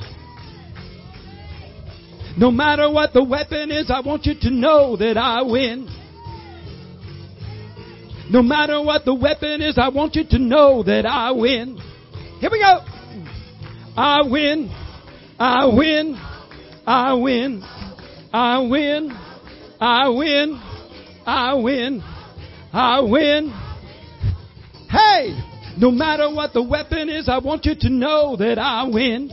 A: No matter what the weapon is, I want you to know that I win. No matter what the weapon is, I want you to know that I win. Here we go. I win. I win. I win. I win. I win. I win. I win. Hey, no matter what the weapon is, I want you to know that I win.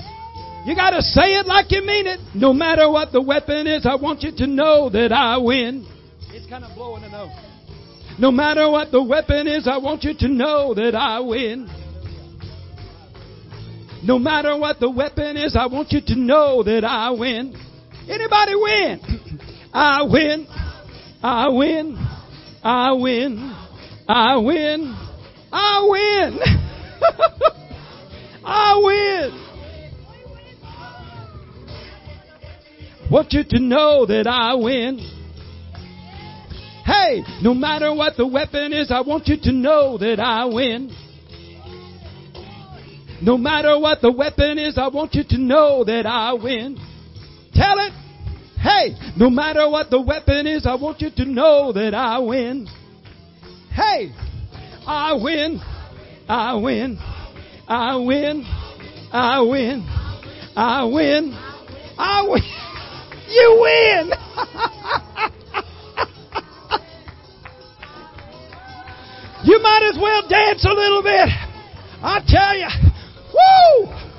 A: You gotta say it like you mean it. No matter what the weapon is, I want you to know that I win. It's kind of blowing a note. No matter what the weapon is, I want you to know that I win. No matter what the weapon is, I want you to know that I win. Anybody win? I win. I win. I win. I win. I win. <laughs> I win. Want you to know that I win. Hey, no matter what the weapon is, I want you to know that I win. No matter what the weapon is, I want you to know that I win. Tell it. Hey, no matter what the weapon is, I want you to know that I win. Hey, I win. I win. I win. I win. I win. I win. <laughs> You win. <laughs> you might as well dance a little bit. I tell you. Woo!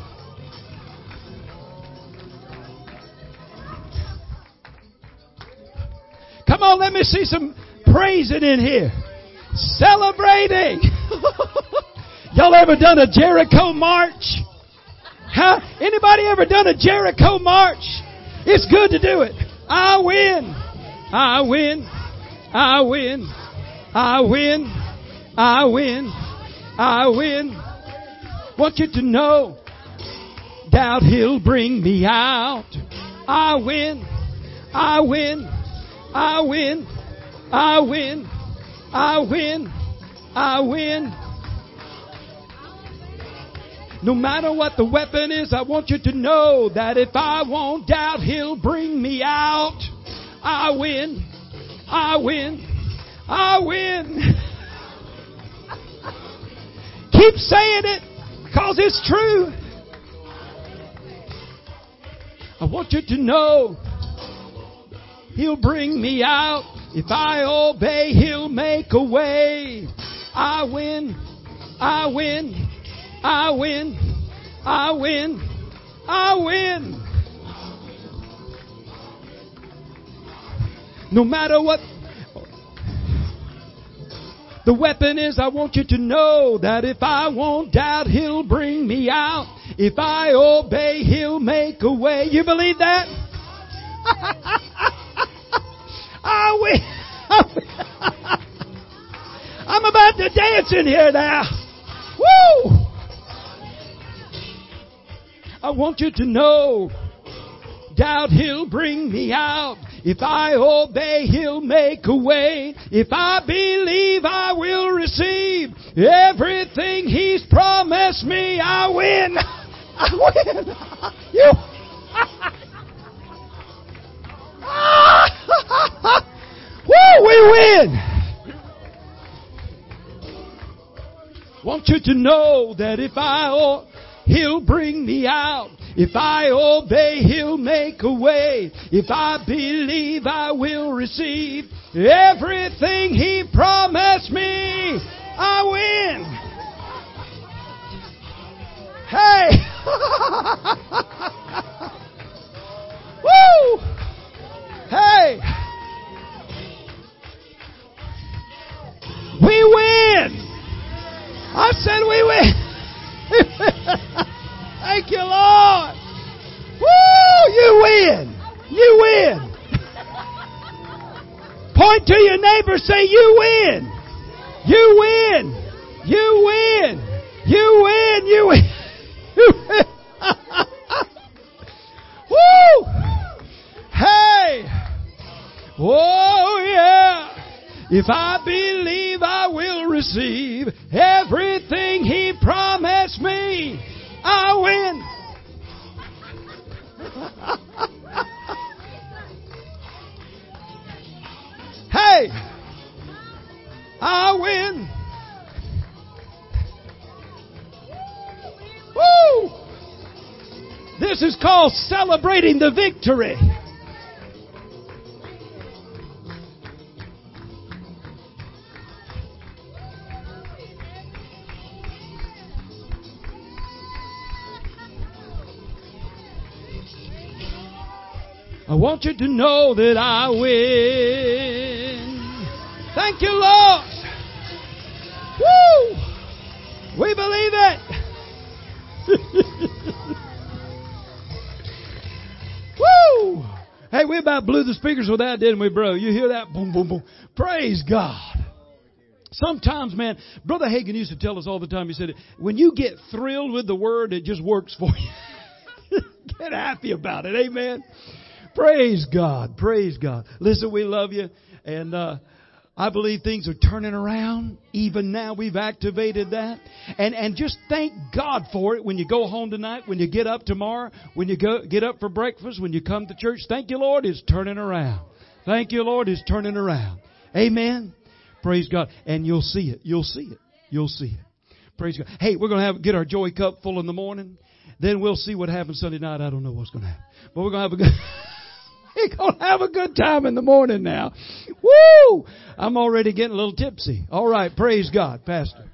A: Come on, let me see some praising in here. Celebrating. <laughs> Y'all ever done a Jericho march? Huh? Anybody ever done a Jericho march? It's good to do it. I win. I win. I win. I win. I win. I win. Want you to know, doubt he'll bring me out. I win. I win. I win. I win. I win. I win. No matter what the weapon is, I want you to know that if I won't doubt, He'll bring me out. I win. I win. I win. Keep saying it because it's true. I want you to know He'll bring me out. If I obey, He'll make a way. I win. I win. I win. I win. I win. No matter what the weapon is, I want you to know that if I won't doubt, He'll bring me out. If I obey, He'll make a way. You believe that? <laughs> <laughs> I'm about to dance in here now. Woo! I want you to know, doubt He'll bring me out. If I obey, He'll make a way. If I believe, I will receive everything He's promised me. I win. <laughs> I win. <laughs> You. <laughs> Woo, we win. Want you to know that if I He'll bring me out. If I obey, He'll make a way. If I believe, I will receive everything He promised me. I win. Hey! <laughs> Woo! Hey! We win! I said we win! <laughs> Thank you, Lord. Woo! You win. You win. Point to your neighbor, say, You win. You win. You win. You win. You win. <laughs> Woo! Hey! Oh, yeah. If I believe, I will receive everything He promised me. I win. <laughs> hey, I win. Woo! This is called celebrating the victory. Want you to know that I win. Thank you, Lord. Woo! We believe it. <laughs> Woo! Hey, we about blew the speakers with that, didn't we, bro? You hear that? Boom, boom, boom. Praise God. Sometimes, man, Brother Hagin used to tell us all the time, he said, when you get thrilled with the word, it just works for you. <laughs> get happy about it. Amen. Praise God. Praise God. Listen, we love you. And, uh, I believe things are turning around. Even now we've activated that. And, and just thank God for it when you go home tonight, when you get up tomorrow, when you go, get up for breakfast, when you come to church. Thank you, Lord, it's turning around. Thank you, Lord, it's turning around. Amen. Praise God. And you'll see it. You'll see it. You'll see it. Praise God. Hey, we're going to get our joy cup full in the morning. Then we'll see what happens Sunday night. I don't know what's going to happen. But we're going to have a good, <laughs> We're going to have a good time in the morning now. Woo! I'm already getting a little tipsy. All right. Praise God, Pastor.